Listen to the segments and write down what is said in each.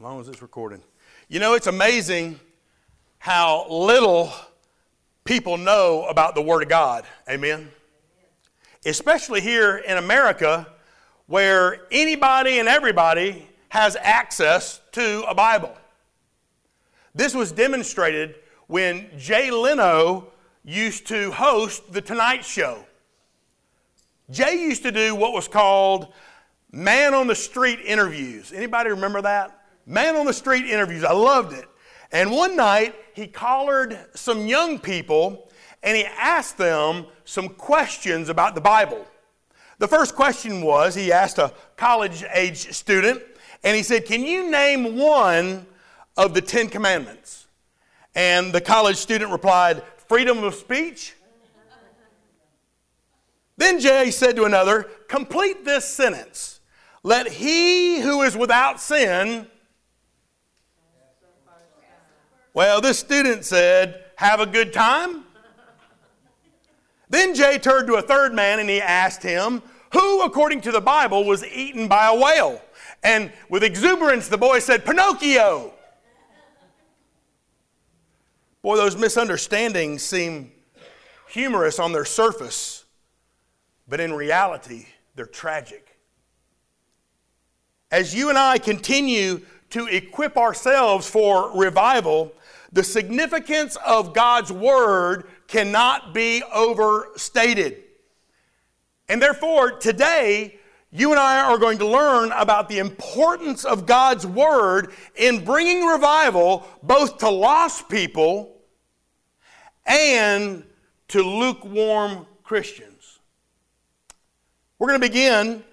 As long as it's recording. You know, it's amazing how little people know about the Word of God. Amen? Especially here in America, where anybody and everybody has access to a Bible. This was demonstrated when Jay Leno used to host The Tonight Show. Jay used to do what was called man on the street interviews. Anybody remember that? Man on the Street interviews. I loved it. And one night, he collared some young people and he asked them some questions about the Bible. The first question was he asked a college age student, and he said, Can you name one of the Ten Commandments? And the college student replied, Freedom of speech. then Jay said to another, Complete this sentence. Let he who is without sin well, this student said, Have a good time. then Jay turned to a third man and he asked him, Who, according to the Bible, was eaten by a whale? And with exuberance, the boy said, Pinocchio. Boy, those misunderstandings seem humorous on their surface, but in reality, they're tragic. As you and I continue to equip ourselves for revival, the significance of God's Word cannot be overstated. And therefore, today, you and I are going to learn about the importance of God's Word in bringing revival both to lost people and to lukewarm Christians. We're going to begin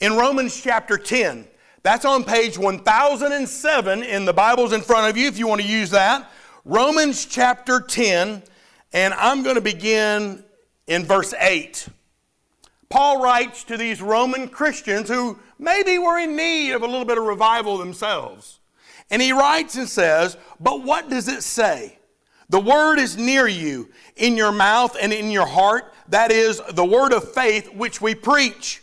in Romans chapter 10. That's on page 1007 in the Bibles in front of you if you want to use that. Romans chapter 10, and I'm going to begin in verse 8. Paul writes to these Roman Christians who maybe were in need of a little bit of revival themselves. And he writes and says, But what does it say? The word is near you, in your mouth and in your heart. That is the word of faith which we preach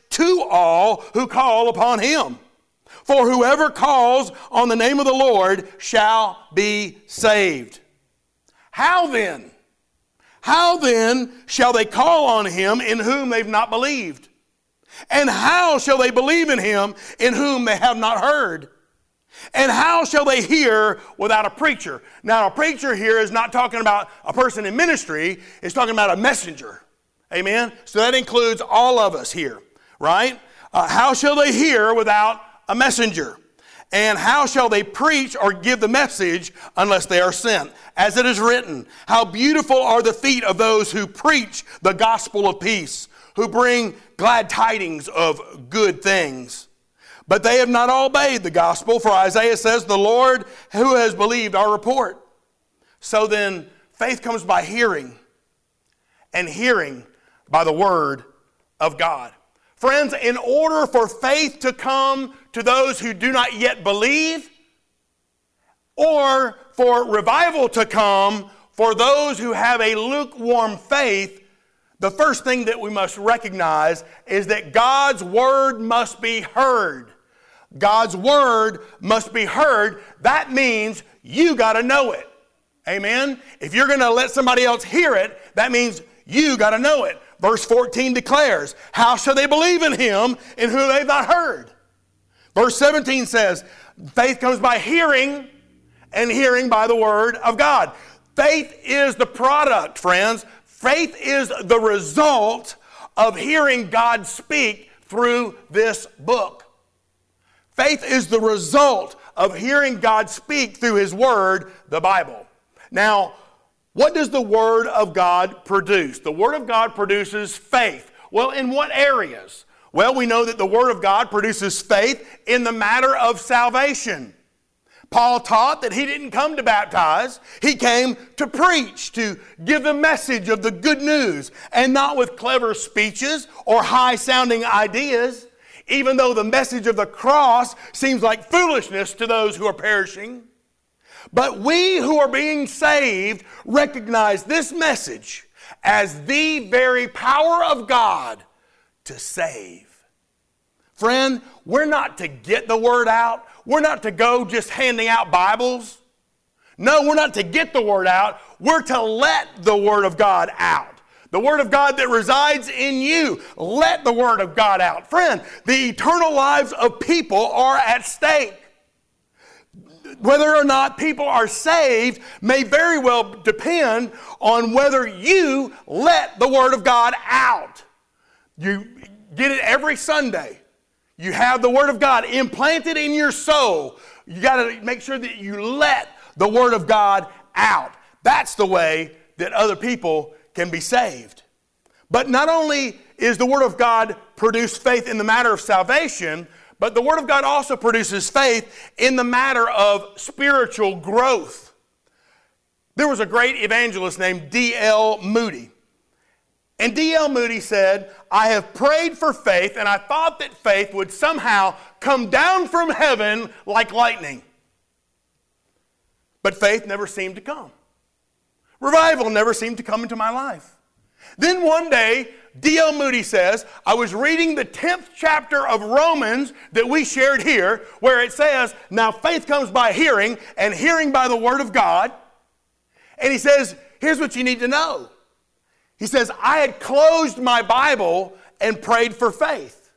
to all who call upon him. For whoever calls on the name of the Lord shall be saved. How then? How then shall they call on him in whom they've not believed? And how shall they believe in him in whom they have not heard? And how shall they hear without a preacher? Now, a preacher here is not talking about a person in ministry, it's talking about a messenger. Amen? So that includes all of us here right? Uh, how shall they hear without a messenger? And how shall they preach or give the message unless they are sent? As it is written, how beautiful are the feet of those who preach the gospel of peace, who bring glad tidings of good things. But they have not obeyed the gospel, for Isaiah says, The Lord who has believed our report. So then, faith comes by hearing, and hearing by the word of God. Friends, in order for faith to come to those who do not yet believe, or for revival to come for those who have a lukewarm faith, the first thing that we must recognize is that God's word must be heard. God's word must be heard. That means you got to know it. Amen? If you're going to let somebody else hear it, that means you got to know it. Verse 14 declares, How shall they believe in him in whom they've not heard? Verse 17 says, Faith comes by hearing, and hearing by the word of God. Faith is the product, friends. Faith is the result of hearing God speak through this book. Faith is the result of hearing God speak through His Word, the Bible. Now, what does the Word of God produce? The Word of God produces faith. Well, in what areas? Well, we know that the Word of God produces faith in the matter of salvation. Paul taught that he didn't come to baptize, he came to preach, to give the message of the good news, and not with clever speeches or high sounding ideas, even though the message of the cross seems like foolishness to those who are perishing. But we who are being saved recognize this message as the very power of God to save. Friend, we're not to get the word out. We're not to go just handing out Bibles. No, we're not to get the word out. We're to let the word of God out. The word of God that resides in you. Let the word of God out. Friend, the eternal lives of people are at stake. Whether or not people are saved may very well depend on whether you let the word of God out. You get it every Sunday. You have the Word of God implanted in your soul. You got to make sure that you let the Word of God out. That's the way that other people can be saved. But not only is the Word of God produce faith in the matter of salvation, but the Word of God also produces faith in the matter of spiritual growth. There was a great evangelist named D.L. Moody. And D.L. Moody said, I have prayed for faith, and I thought that faith would somehow come down from heaven like lightning. But faith never seemed to come. Revival never seemed to come into my life. Then one day, D.L. Moody says, I was reading the 10th chapter of Romans that we shared here, where it says, Now faith comes by hearing, and hearing by the Word of God. And he says, Here's what you need to know he says, I had closed my Bible and prayed for faith.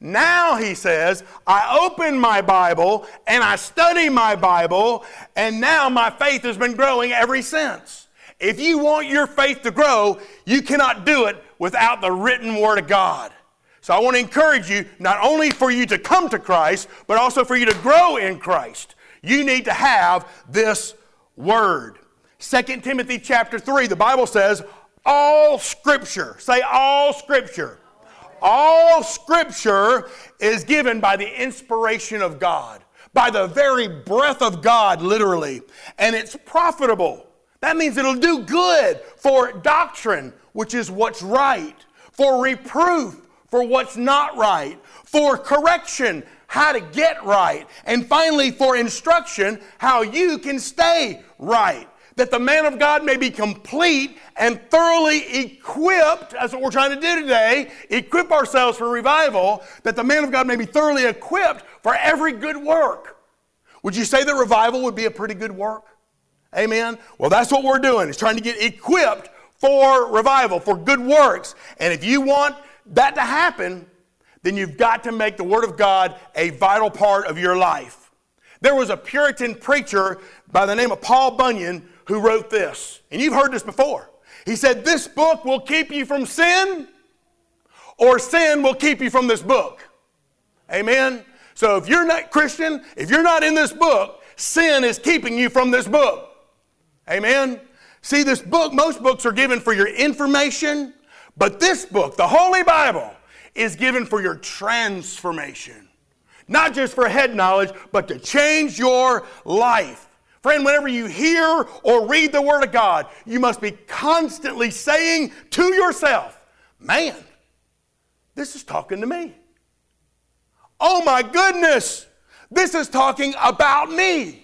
Now, he says, I open my Bible and I study my Bible, and now my faith has been growing ever since. If you want your faith to grow, you cannot do it without the written Word of God. So I want to encourage you not only for you to come to Christ, but also for you to grow in Christ. You need to have this Word. 2 Timothy chapter 3, the Bible says, all scripture, say all scripture. All scripture is given by the inspiration of God, by the very breath of God, literally. And it's profitable. That means it'll do good for doctrine, which is what's right, for reproof, for what's not right, for correction, how to get right, and finally for instruction, how you can stay right that the man of God may be complete and thoroughly equipped. That's what we're trying to do today. Equip ourselves for revival, that the man of God may be thoroughly equipped for every good work. Would you say that revival would be a pretty good work? Amen? Well, that's what we're doing, is trying to get equipped for revival, for good works. And if you want that to happen, then you've got to make the Word of God a vital part of your life. There was a Puritan preacher by the name of Paul Bunyan who wrote this. And you've heard this before. He said, This book will keep you from sin, or sin will keep you from this book. Amen? So if you're not Christian, if you're not in this book, sin is keeping you from this book. Amen? See, this book, most books are given for your information, but this book, the Holy Bible, is given for your transformation. Not just for head knowledge, but to change your life. Friend, whenever you hear or read the Word of God, you must be constantly saying to yourself, Man, this is talking to me. Oh my goodness, this is talking about me.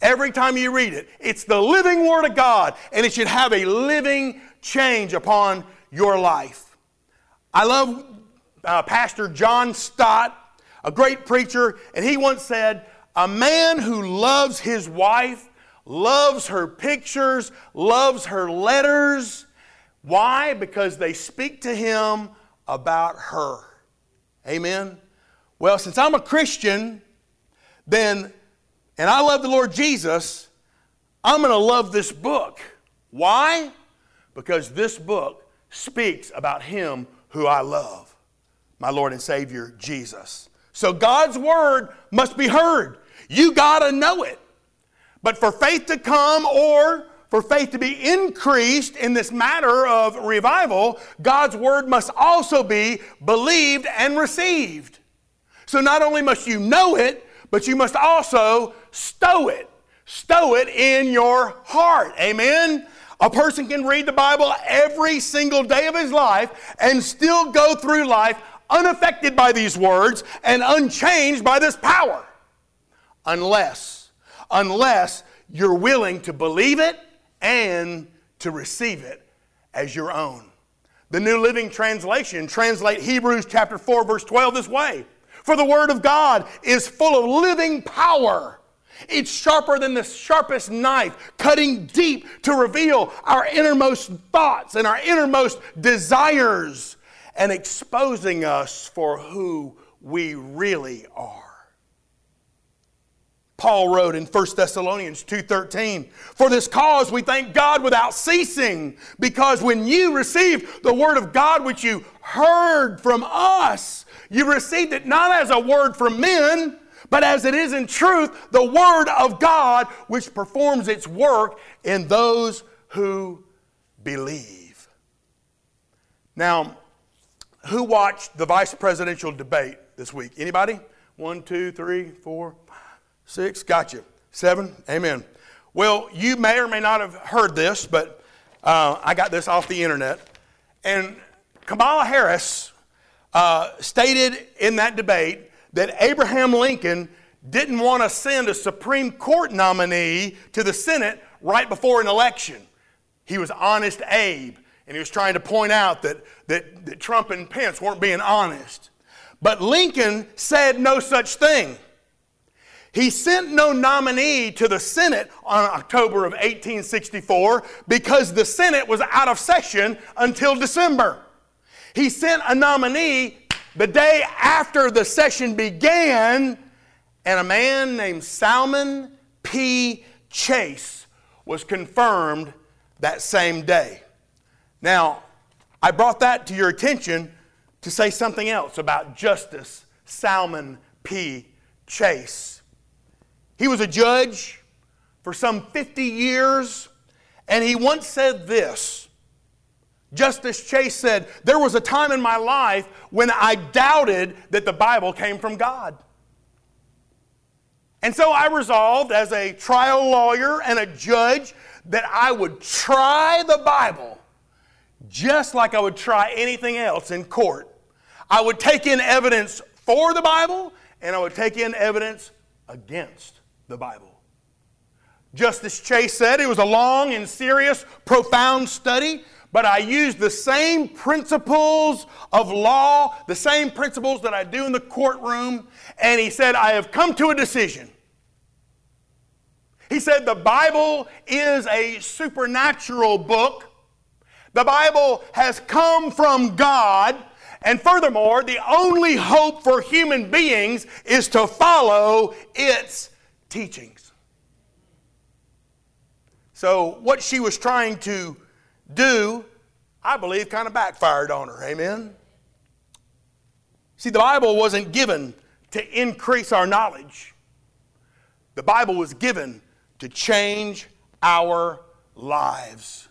Every time you read it, it's the living Word of God, and it should have a living change upon your life. I love uh, Pastor John Stott, a great preacher, and he once said, a man who loves his wife, loves her pictures, loves her letters. Why? Because they speak to him about her. Amen? Well, since I'm a Christian, then, and I love the Lord Jesus, I'm going to love this book. Why? Because this book speaks about him who I love, my Lord and Savior, Jesus. So God's word must be heard. You got to know it. But for faith to come or for faith to be increased in this matter of revival, God's word must also be believed and received. So not only must you know it, but you must also stow it. Stow it in your heart. Amen? A person can read the Bible every single day of his life and still go through life unaffected by these words and unchanged by this power. Unless, unless you're willing to believe it and to receive it as your own. The New Living Translation translate Hebrews chapter 4 verse 12 this way. For the word of God is full of living power it's sharper than the sharpest knife, cutting deep to reveal our innermost thoughts and our innermost desires and exposing us for who we really are. Paul wrote in 1 Thessalonians 2:13, "For this cause we thank God without ceasing, because when you received the word of God which you heard from us, you received it not as a word from men, but as it is in truth the Word of God which performs its work in those who believe. Now, who watched the vice presidential debate this week? Anybody? One, two, three, four, six. Gotcha. Seven. Amen. Well, you may or may not have heard this, but uh, I got this off the internet. And Kamala Harris uh, stated in that debate that Abraham Lincoln didn't want to send a Supreme Court nominee to the Senate right before an election. He was honest Abe, and he was trying to point out that, that, that Trump and Pence weren't being honest. But Lincoln said no such thing. He sent no nominee to the Senate on October of 1864 because the Senate was out of session until December. He sent a nominee the day after the session began, and a man named Salmon P. Chase was confirmed that same day. Now, I brought that to your attention to say something else about Justice Salmon P. Chase. He was a judge for some 50 years, and he once said this Justice Chase said, There was a time in my life when I doubted that the Bible came from God. And so I resolved as a trial lawyer and a judge that I would try the Bible just like I would try anything else in court. I would take in evidence for the Bible and I would take in evidence against the Bible. Justice Chase said it was a long and serious, profound study but I use the same principles of law, the same principles that I do in the courtroom. And he said, I have come to a decision. He said, the Bible is a supernatural book. The Bible has come from God. And furthermore, the only hope for human beings is to follow its teachings. So, what she was trying to do, I believe, kind of backfired on her. Amen? See, the Bible wasn't given to increase our knowledge, the Bible was given to change our lives.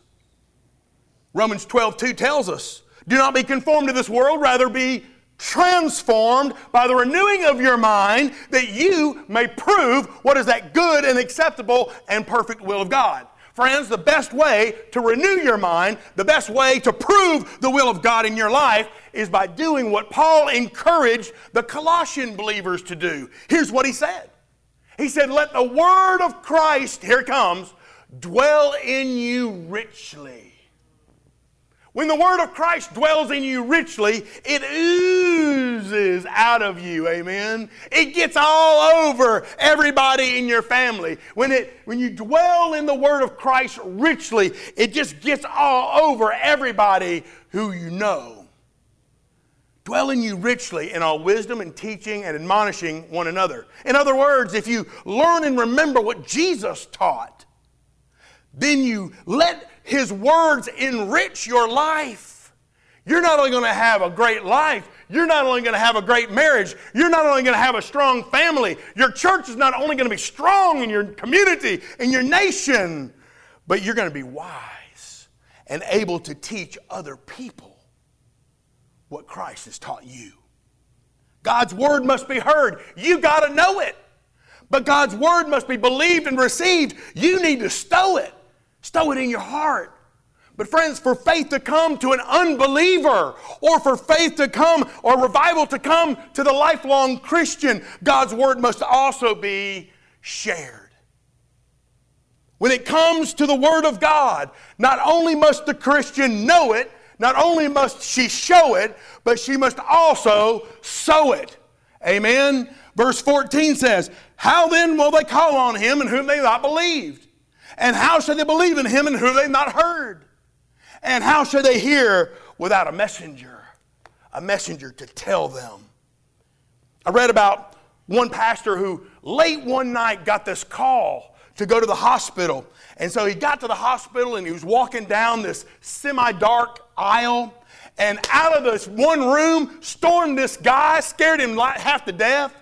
Romans 12, 2 tells us, Do not be conformed to this world, rather be transformed by the renewing of your mind, that you may prove what is that good and acceptable and perfect will of God. Friends, the best way to renew your mind, the best way to prove the will of God in your life is by doing what Paul encouraged the Colossian believers to do. Here's what he said He said, Let the word of Christ, here comes, dwell in you richly when the word of Christ dwells in you richly, it oozes out of you. Amen. It gets all over everybody in your family. When it when you dwell in the word of Christ richly, it just gets all over everybody who you know. Dwell in you richly in all wisdom and teaching and admonishing one another. In other words, if you learn and remember what Jesus taught, then you let his words enrich your life. You're not only going to have a great life, you're not only going to have a great marriage, you're not only going to have a strong family, your church is not only going to be strong in your community, in your nation, but you're going to be wise and able to teach other people what Christ has taught you. God's word must be heard. You got to know it. But God's word must be believed and received. You need to stow it, stow it in your heart. But, friends, for faith to come to an unbeliever, or for faith to come, or revival to come to the lifelong Christian, God's word must also be shared. When it comes to the word of God, not only must the Christian know it, not only must she show it, but she must also sow it. Amen. Verse 14 says, How then will they call on him in whom they not believed? And how shall they believe in him and who they've not heard? And how shall they hear without a messenger? A messenger to tell them. I read about one pastor who late one night got this call to go to the hospital. And so he got to the hospital and he was walking down this semi dark aisle. And out of this one room stormed this guy, scared him half to death.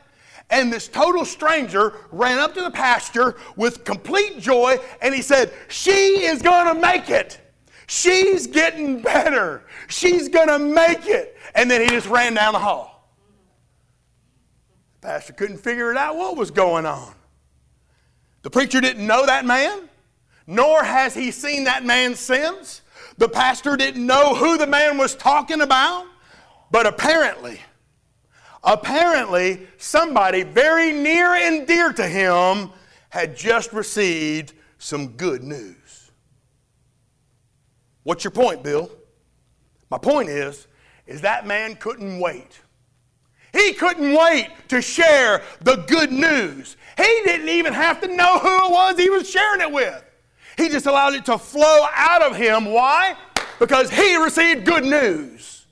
And this total stranger ran up to the pastor with complete joy and he said, She is going to make it. She's getting better. She's going to make it. And then he just ran down the hall. The pastor couldn't figure it out what was going on. The preacher didn't know that man, nor has he seen that man since. The pastor didn't know who the man was talking about, but apparently, apparently, somebody very near and dear to him had just received some good news. What's your point, Bill? My point is, is that man couldn't wait. He couldn't wait to share the good news. He didn't even have to know who it was he was sharing it with. He just allowed it to flow out of him. Why? Because he received good news.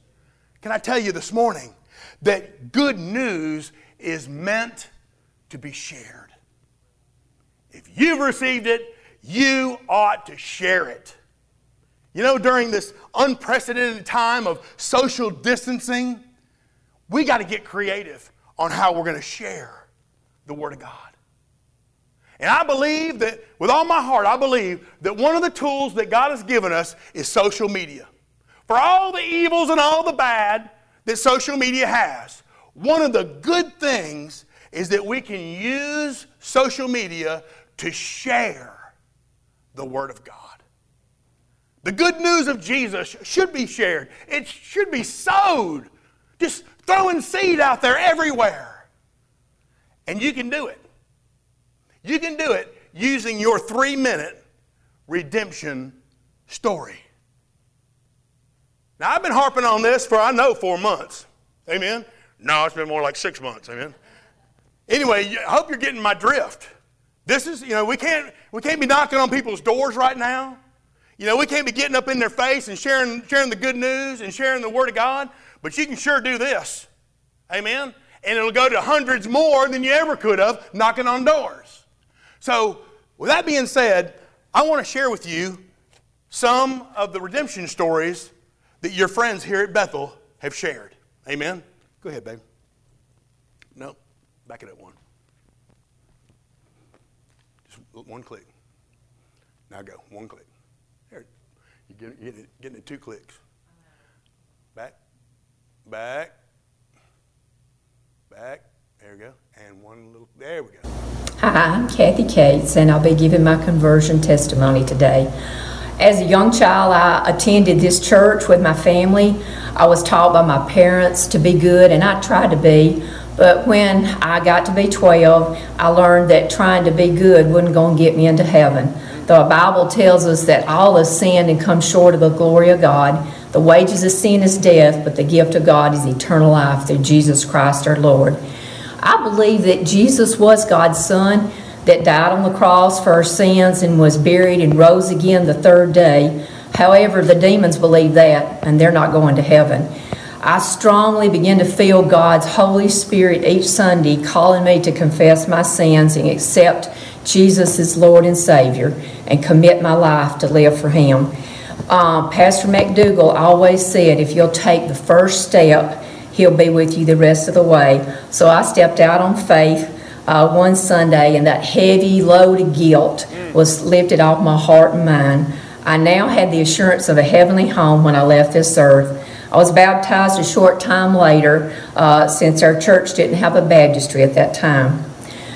Can I tell you this morning that good news is meant to be shared? If you've received it, you ought to share it. You know, during this unprecedented time of social distancing, we got to get creative on how we're going to share the Word of God. And I believe that, with all my heart, I believe that one of the tools that God has given us is social media. For all the evils and all the bad that social media has, one of the good things is that we can use social media to share the Word of God. The good news of Jesus should be shared, it should be sowed. Just throwing seed out there everywhere. And you can do it. You can do it using your three minute redemption story. Now, I've been harping on this for, I know, four months. Amen? No, it's been more like six months. Amen? Anyway, I hope you're getting my drift. This is, you know, we can't, we can't be knocking on people's doors right now. You know, we can't be getting up in their face and sharing, sharing the good news and sharing the Word of God, but you can sure do this. Amen? And it'll go to hundreds more than you ever could have knocking on doors. So, with that being said, I want to share with you some of the redemption stories that your friends here at Bethel have shared. Amen? Go ahead, babe. No, back it up one. Just one click. Now go, one click. There, you're getting, getting, it, getting it two clicks. Back, back, back. There we go. And one little, there we go. Hi, I'm Kathy Cates, and I'll be giving my conversion testimony today. As a young child, I attended this church with my family. I was taught by my parents to be good, and I tried to be. But when I got to be 12, I learned that trying to be good wasn't going to get me into heaven. Though the Bible tells us that all have sinned and come short of the glory of God. The wages of sin is death, but the gift of God is eternal life through Jesus Christ our Lord. I believe that Jesus was God's Son that died on the cross for our sins and was buried and rose again the third day. However, the demons believe that, and they're not going to heaven. I strongly begin to feel God's Holy Spirit each Sunday calling me to confess my sins and accept Jesus as Lord and Savior and commit my life to live for Him. Uh, Pastor McDougall always said, if you'll take the first step, He'll be with you the rest of the way. So I stepped out on faith uh, one Sunday, and that heavy load of guilt was lifted off my heart and mind. I now had the assurance of a heavenly home when I left this earth. I was baptized a short time later, uh, since our church didn't have a baptistry at that time.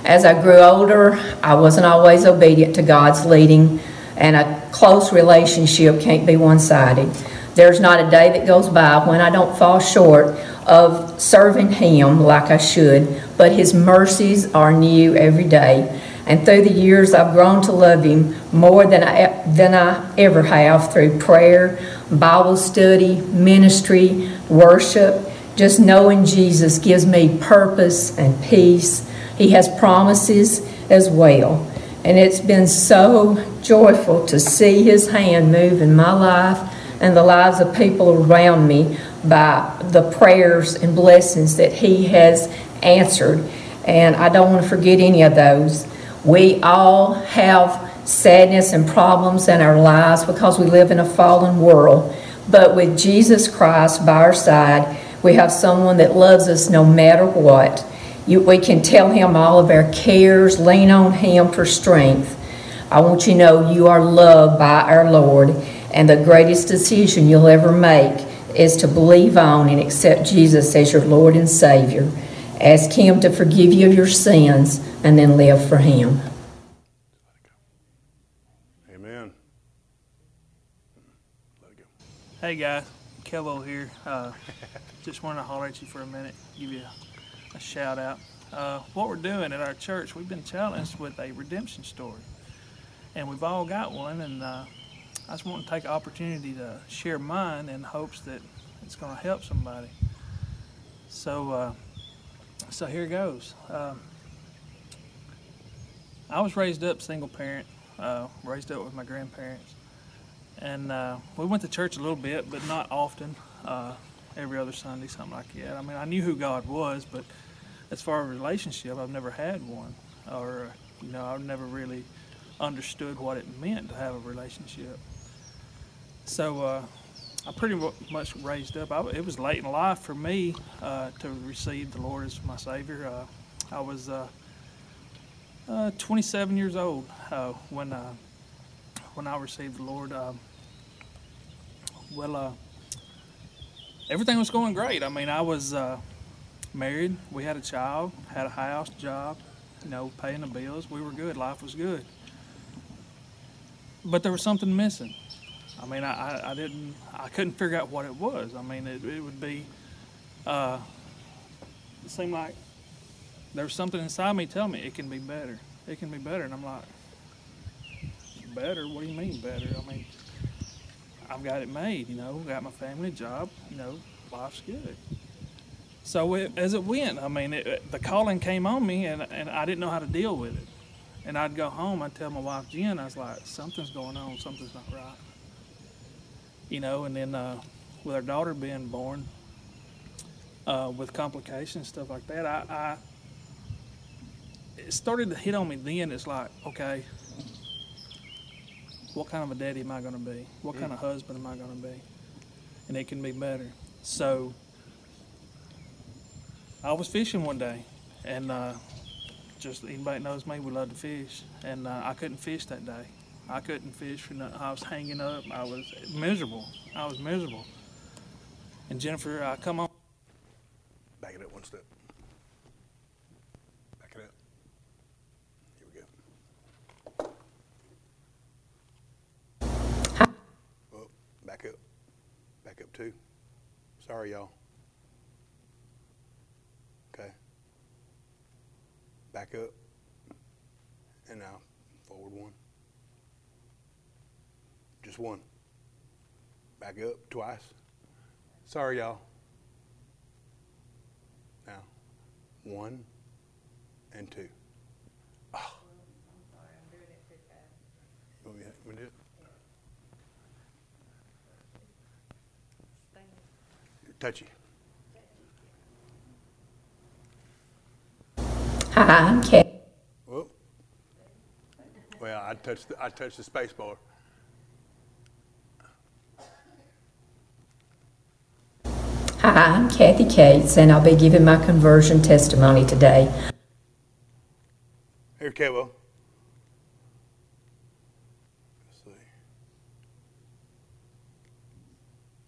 As I grew older, I wasn't always obedient to God's leading, and a close relationship can't be one sided. There's not a day that goes by when I don't fall short of serving Him like I should, but His mercies are new every day. And through the years, I've grown to love Him more than I, than I ever have through prayer, Bible study, ministry, worship. Just knowing Jesus gives me purpose and peace. He has promises as well. And it's been so joyful to see His hand move in my life and the lives of people around me by the prayers and blessings that He has answered. And I don't want to forget any of those. We all have sadness and problems in our lives because we live in a fallen world. But with Jesus Christ by our side, we have someone that loves us no matter what. You, we can tell him all of our cares, lean on him for strength. I want you to know you are loved by our Lord, and the greatest decision you'll ever make is to believe on and accept Jesus as your Lord and Savior. Ask Him to forgive you of your sins and then live for Him. Amen. Let it go. Hey guys, Kelvo here. Uh, just wanted to holler at you for a minute, give you a, a shout out. Uh, what we're doing at our church, we've been challenged with a redemption story, and we've all got one. And uh, I just want to take opportunity to share mine in hopes that it's going to help somebody. So, uh, so here goes. Um, I was raised up single parent, uh, raised up with my grandparents, and uh, we went to church a little bit, but not often. Uh, every other Sunday, something like that. I mean, I knew who God was, but as far as relationship, I've never had one, or uh, you know, I've never really understood what it meant to have a relationship. So uh, I pretty much raised up. I, it was late in life for me uh, to receive the Lord as my Savior. Uh, I was uh, uh, 27 years old uh, when when I received the Lord. Um, well, everything was going great. I mean, I was married. We had a child, had a house, job, you know, paying the bills. We were good. Life was good. But there was something missing. I mean, I, I, didn't, I couldn't figure out what it was. I mean, it, it would be, uh, it seemed like there was something inside me telling me it can be better. It can be better. And I'm like, better? What do you mean better? I mean, I've got it made, you know, got my family, job, you know, life's good. So it, as it went, I mean, it- the calling came on me, and, and I didn't know how to deal with it. And I'd go home, I'd tell my wife Jen, I was like, something's going on, something's not right. You know, and then uh, with our daughter being born, uh, with complications, stuff like that, I, I it started to hit on me then. It's like, okay, what kind of a daddy am I going to be? What kind of husband am I going to be? And it can be better. So I was fishing one day, and uh, just anybody knows me, we love to fish, and uh, I couldn't fish that day. I couldn't fish for nothing. I was hanging up. I was miserable. I was miserable. And Jennifer, I come on. Back it up one step. Back it up. Here we go. Oh, back up. Back up two. Sorry, y'all. Okay. Back up. And now forward one. Just one. Back up twice. Sorry, y'all. Now, one and two. Oh. You want me to- you want me to do it? Touchy. Hi, I'm. Well, I touched the, I touched the space bar. Hi, I'm Kathy Cates, and I'll be giving my conversion testimony today. Here, Kevo. Let's see.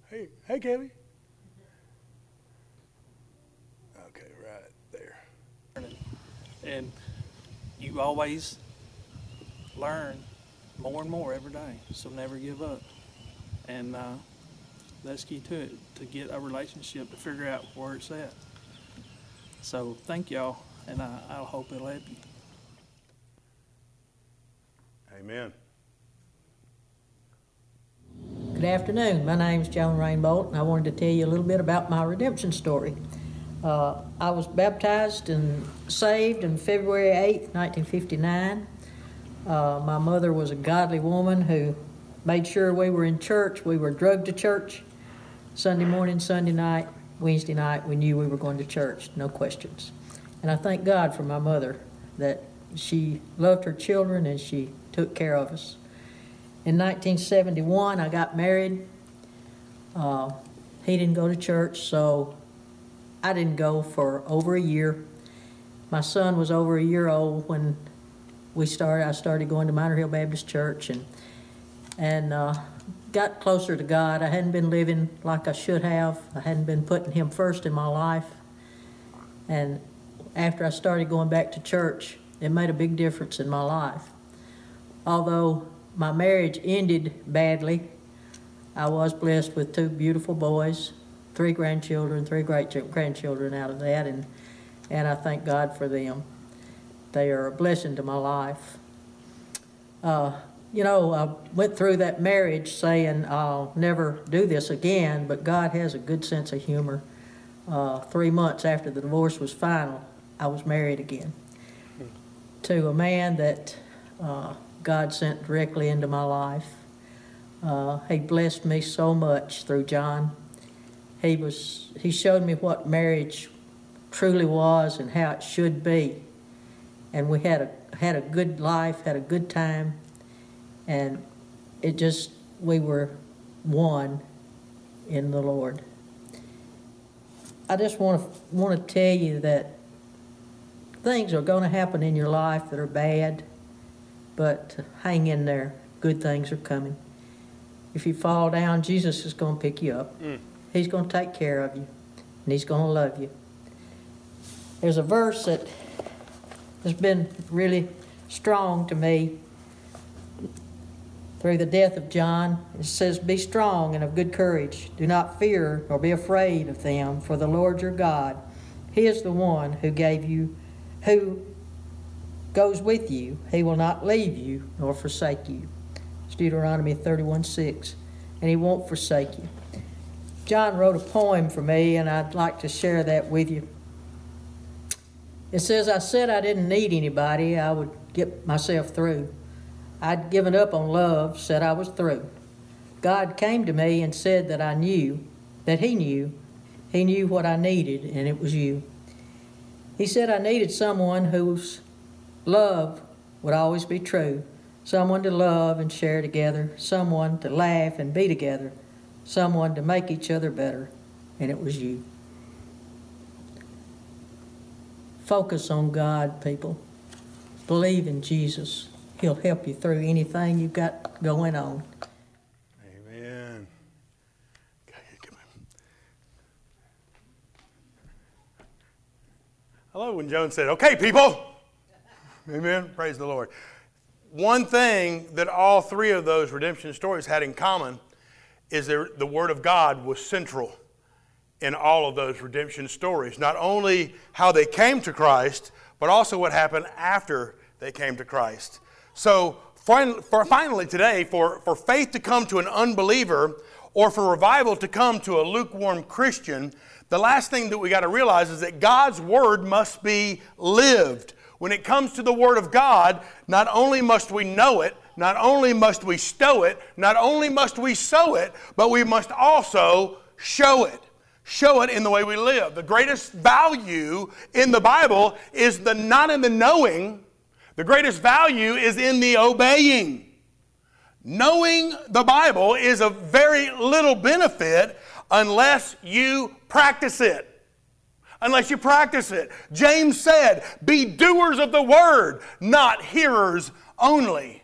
Hey, hey, Kevy. Okay, right there. And you always learn more and more every day. So never give up. And uh, that's key to it to get a relationship to figure out where it's at. So thank y'all, and I, I hope it'll help you. Amen. Good afternoon. My name is Joan Rainbolt, and I wanted to tell you a little bit about my redemption story. Uh, I was baptized and saved on February 8, 1959. Uh, my mother was a godly woman who made sure we were in church. We were drugged to church Sunday morning, Sunday night, Wednesday night. We knew we were going to church, no questions. And I thank God for my mother that she loved her children and she took care of us. In 1971, I got married. Uh, he didn't go to church, so I didn't go for over a year. My son was over a year old when we started. I started going to Minor Hill Baptist Church and and uh, got closer to God. I hadn't been living like I should have. I hadn't been putting Him first in my life. And after I started going back to church, it made a big difference in my life. Although my marriage ended badly, I was blessed with two beautiful boys three grandchildren, three great grandchildren out of that, and, and I thank God for them. They are a blessing to my life. Uh, you know, I went through that marriage saying I'll never do this again, but God has a good sense of humor. Uh, three months after the divorce was final, I was married again to a man that uh, God sent directly into my life. Uh, he blessed me so much through John he was he showed me what marriage truly was and how it should be. And we had a had a good life, had a good time, and it just we were one in the Lord. I just want to want to tell you that things are going to happen in your life that are bad, but hang in there. Good things are coming. If you fall down, Jesus is going to pick you up. Mm. He's going to take care of you, and He's going to love you. There's a verse that has been really strong to me through the death of John. It says, Be strong and of good courage. Do not fear nor be afraid of them, for the Lord your God, He is the one who gave you, who goes with you. He will not leave you nor forsake you. It's Deuteronomy 31 6. And He won't forsake you. John wrote a poem for me, and I'd like to share that with you. It says, I said I didn't need anybody, I would get myself through. I'd given up on love, said I was through. God came to me and said that I knew, that He knew. He knew what I needed, and it was you. He said I needed someone whose love would always be true, someone to love and share together, someone to laugh and be together, someone to make each other better, and it was you. Focus on God, people. Believe in Jesus. He'll help you through anything you've got going on. Amen. I love when Joan said, Okay, people. Amen. Praise the Lord. One thing that all three of those redemption stories had in common is there, the Word of God was central in all of those redemption stories. Not only how they came to Christ, but also what happened after they came to Christ. So, for finally today, for, for faith to come to an unbeliever or for revival to come to a lukewarm Christian, the last thing that we got to realize is that God's Word must be lived. When it comes to the Word of God, not only must we know it, not only must we stow it, not only must we sow it, but we must also show it. Show it in the way we live. The greatest value in the Bible is the not in the knowing, the greatest value is in the obeying. Knowing the Bible is of very little benefit unless you practice it. Unless you practice it. James said, Be doers of the word, not hearers only.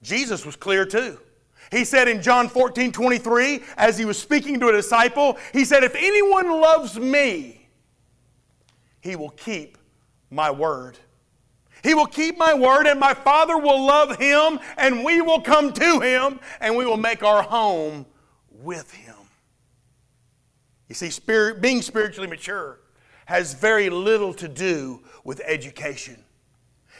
Jesus was clear too. He said in John 14 23, as he was speaking to a disciple, he said, If anyone loves me, he will keep my word. He will keep my word, and my Father will love him, and we will come to him, and we will make our home with him. You see, spirit, being spiritually mature has very little to do with education.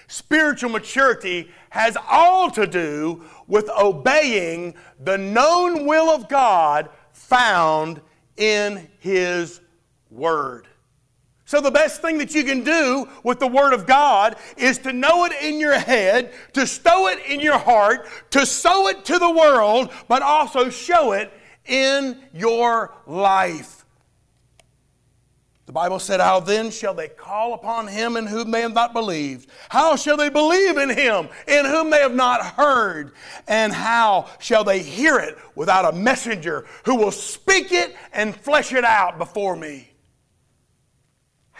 Spiritual maturity has all to do with obeying the known will of God found in His Word. So, the best thing that you can do with the Word of God is to know it in your head, to stow it in your heart, to sow it to the world, but also show it in your life. The Bible said, How then shall they call upon him in whom they have not believed? How shall they believe in him in whom they have not heard? And how shall they hear it without a messenger who will speak it and flesh it out before me?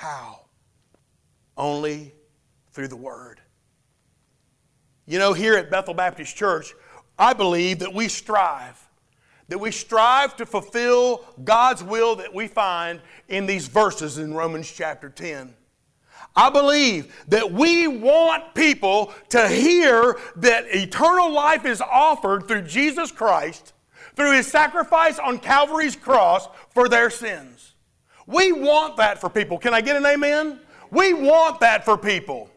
How? Only through the Word. You know, here at Bethel Baptist Church, I believe that we strive that we strive to fulfill God's will that we find in these verses in Romans chapter 10. I believe that we want people to hear that eternal life is offered through Jesus Christ, through his sacrifice on Calvary's cross for their sins. We want that for people. Can I get an amen? We want that for people.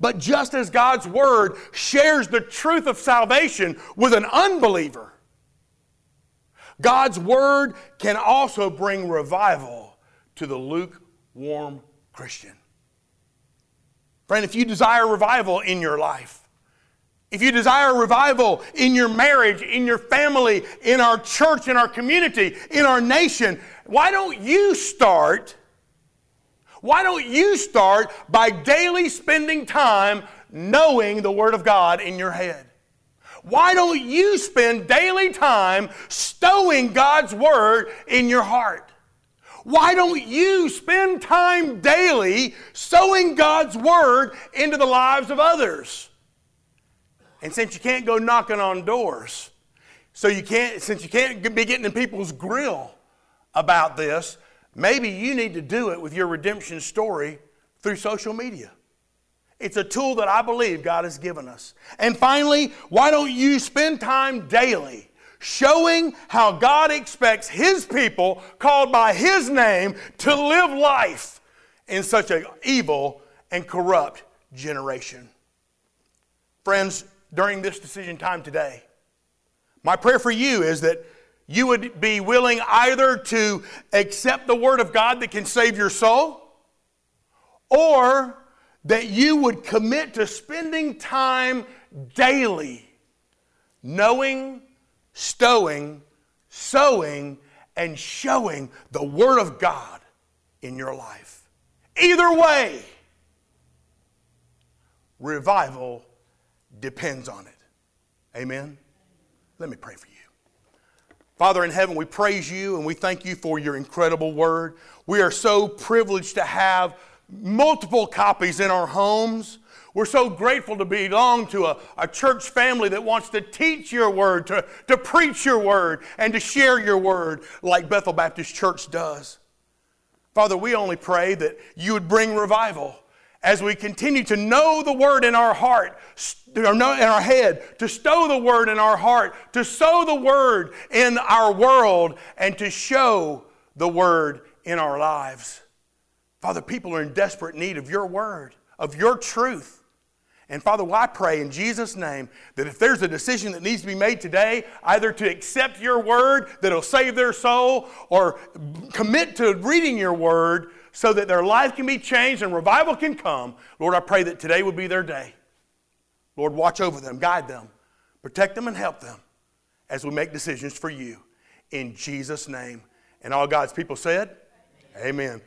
But just as God's word shares the truth of salvation with an unbeliever, God's word can also bring revival to the lukewarm Christian. Friend, if you desire revival in your life, if you desire revival in your marriage, in your family, in our church, in our community, in our nation, why don't you start? Why don't you start by daily spending time knowing the Word of God in your head? Why don't you spend daily time stowing God's Word in your heart? Why don't you spend time daily sowing God's Word into the lives of others? And since you can't go knocking on doors, so you can't, since you can't be getting in people's grill about this, maybe you need to do it with your redemption story through social media. It's a tool that I believe God has given us. And finally, why don't you spend time daily showing how God expects His people, called by His name, to live life in such an evil and corrupt generation? Friends, during this decision time today, my prayer for you is that you would be willing either to accept the Word of God that can save your soul or that you would commit to spending time daily knowing, stowing, sowing, and showing the Word of God in your life. Either way, revival depends on it. Amen? Let me pray for you. Father in heaven, we praise you and we thank you for your incredible word. We are so privileged to have multiple copies in our homes. We're so grateful to belong to a, a church family that wants to teach your word, to, to preach your word, and to share your word like Bethel Baptist Church does. Father, we only pray that you would bring revival as we continue to know the word in our heart, in our head, to stow the word in our heart, to sow the word in our world, and to show the word in our lives. Father, people are in desperate need of your word, of your truth. And Father, well, I pray in Jesus' name that if there's a decision that needs to be made today, either to accept your word that'll save their soul or commit to reading your word so that their life can be changed and revival can come, Lord, I pray that today would be their day. Lord, watch over them, guide them, protect them, and help them as we make decisions for you. In Jesus' name. And all God's people said, Amen. Amen.